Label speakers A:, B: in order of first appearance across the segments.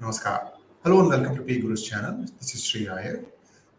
A: Namaskar. Hello and welcome to P Guru's channel. This is Sree Iyer,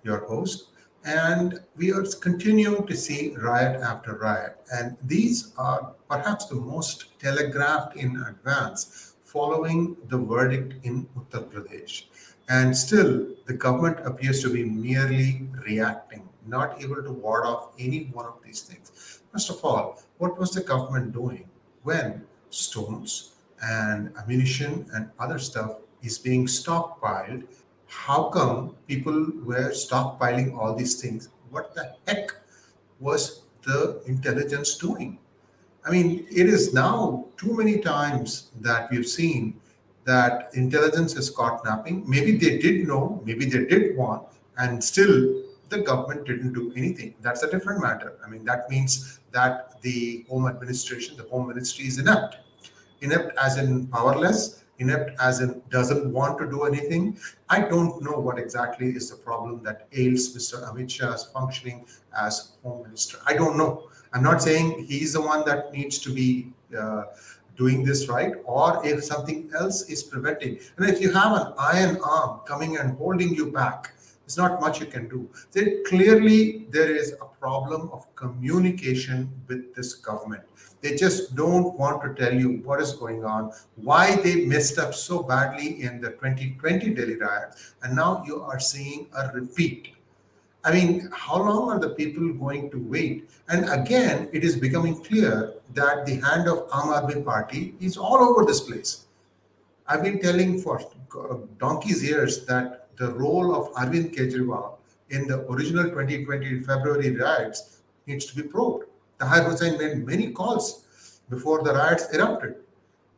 A: your host. And we are continuing to see riot after riot. And these are perhaps the most telegraphed in advance following the verdict in Uttar Pradesh. And still, the government appears to be merely reacting, not able to ward off any one of these things. First of all, what was the government doing when stones and ammunition and other stuff is being stockpiled? How come people were stockpiling all these things? What the heck was the intelligence doing? I mean, it is now too many times that we've seen that intelligence is caught napping. Maybe they did know, maybe they did want, and still the government didn't do anything. That's a different matter. I mean, that means that the home administration, the home ministry is inept. Inept as in powerless, inept as in doesn't want to do anything. I don't know what exactly is the problem that ails Mr. Amit Shah's functioning as home minister. I don't know. I'm not saying he's the one that needs to be. Uh, doing this right or if something else is preventing and if you have an iron arm coming and holding you back there's not much you can do then clearly there is a problem of communication with this government they just don't want to tell you what is going on why they messed up so badly in the 2020 delhi riots and now you are seeing a repeat I mean, how long are the people going to wait? And again, it is becoming clear that the hand of Aam Aadmi Party is all over this place. I've been telling for uh, donkey's years that the role of Arvind Kejriwal in the original 2020 February riots needs to be probed. Tahir Hussain made many calls before the riots erupted.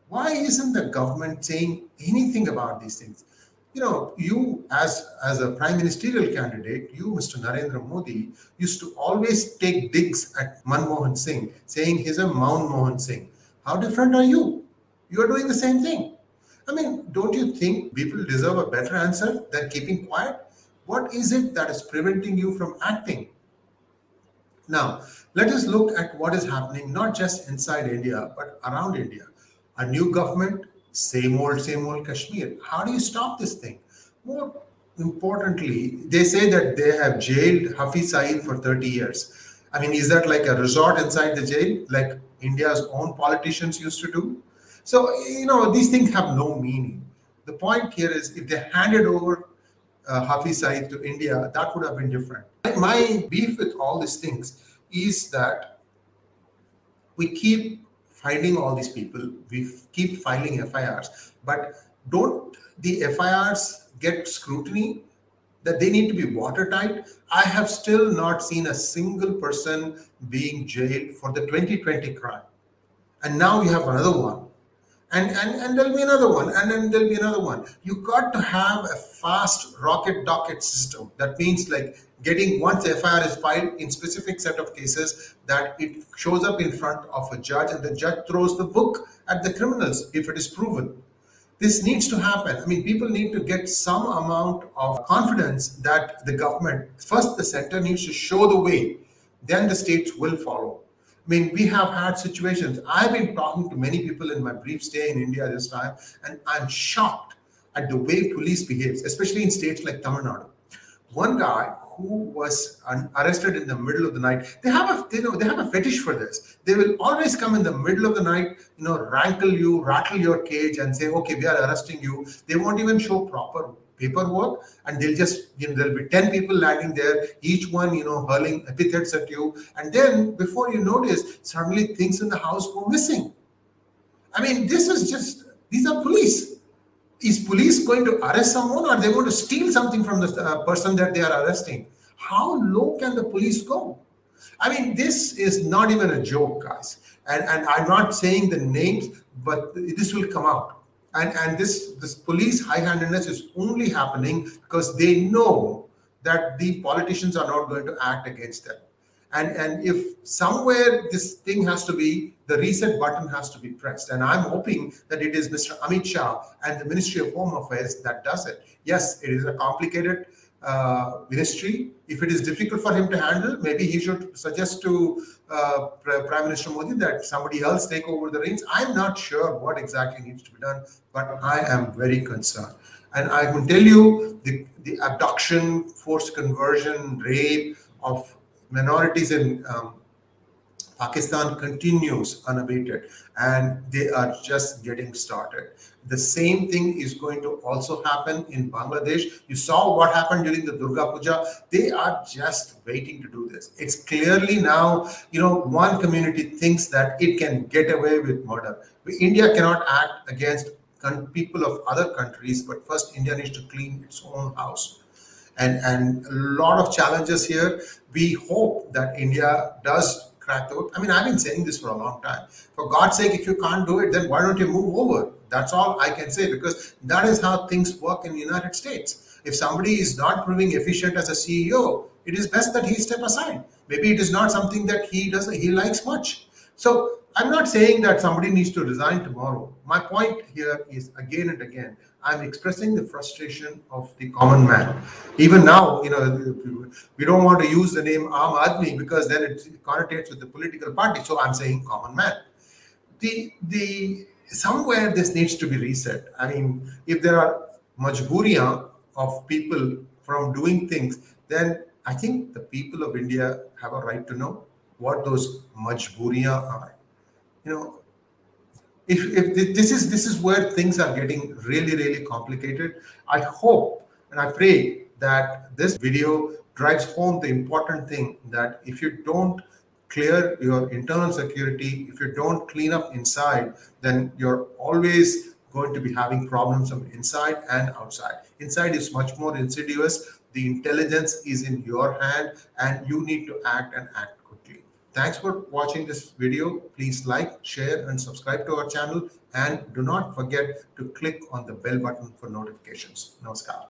A: Why isn't the government saying anything about these things? you know, you as as a prime ministerial candidate, you, Mr. Narendra Modi, used to always take digs at Manmohan Singh, saying he's a Maun Mohan Singh. How different are you? You are doing the same thing. I mean, don't you think people deserve a better answer than keeping quiet? What is it that is preventing you from acting? Now, let us look at what is happening not just inside India, but around India. A new government, same old, same old Kashmir. How do you stop this thing? More importantly, they say that they have jailed Hafiz Saeed for 30 years. I mean, is that like a resort inside the jail, like India's own politicians used to do? So, you know, these things have no meaning. The point here is if they handed over uh, Hafiz Saeed to India, that would have been different. My beef with all these things is that we keep finding all these people. We keep filing FIRs, but don't the FIRs get scrutiny that they need to be watertight? I have still not seen a single person being jailed for the 2020 crime. And now you have another one. And, and, and there'll be another one, and then there'll be another one. You got to have a fast rocket docket system. That means like getting once FIR is filed in specific set of cases that it shows up in front of a judge and the judge throws the book at the criminals if it is proven. This needs to happen. I mean, people need to get some amount of confidence that the government, first the center needs to show the way, then the states will follow. I mean, we have had situations. I've been talking to many people in my brief stay in India this time, and I'm shocked at the way police behaves, especially in states like Tamil Nadu. One guy who was arrested in the middle of the night. They have a they know they have a fetish for this. They will always come in the middle of the night, you know, rankle you, rattle your cage, and say, "Okay, we are arresting you." They won't even show proper paperwork, and they'll just you know there'll be ten people landing there, each one you know hurling epithets at you, and then before you notice, suddenly things in the house go missing. I mean, this is just these are police. Is police going to arrest someone or are they're going to steal something from the uh, person that they are arresting? How low can the police go? I mean this is not even a joke guys. And and i'm not saying the names but this will come out and and this this police high-handedness is only happening because they know that the politicians are not going to act against them. And and if somewhere this thing has to be the reset button has to be pressed. And i'm hoping that it is mr amit shah and the ministry of home affairs that does it. Yes it is a complicated uh, ministry. If it is difficult for him to handle, maybe he should suggest to uh, Prime Minister Modi that somebody else take over the reins. I'm not sure what exactly needs to be done, but I am very concerned. And I can tell you the, the abduction, forced conversion, rape of minorities in um, Pakistan continues unabated and they are just getting started. The same thing is going to also happen in Bangladesh. You saw what happened during the Durga Puja. They are just waiting to do this. It's clearly now, you know, one community thinks that it can get away with murder. India cannot act against people of other countries, but first India needs to clean its own house. And, and a lot of challenges here. We hope that India does crack the whip. I mean, I've been saying this for a long time. For God's sake, if you can't do it, then why don't you move over? That's all I can say because that is how things work in the United States. If somebody is not proving efficient as a CEO, it is best that he step aside. Maybe it is not something that he does he likes much. So I'm not saying that somebody needs to resign tomorrow. My point here is again and again, I'm expressing the frustration of the common man. Even now, you know, we don't want to use the name Aam Aadmi because then it connotates with the political party. So I'm saying common man. The the somewhere this needs to be reset. I mean, if there are majburiyan of people from doing things, then I think the people of India have a right to know what those majburiyan are. You know, if, if this is this is where things are getting really really complicated. I hope and i pray that this video drives home the important thing that if you don't clear your internal security if you don't clean up inside then you're always going to be having problems from inside and outside. Inside is much more insidious. The intelligence is in your hand and you need to act and act Thanks for watching this video. Please like, share, and subscribe to our channel. And do not forget to click on the bell button for notifications. Namaskar.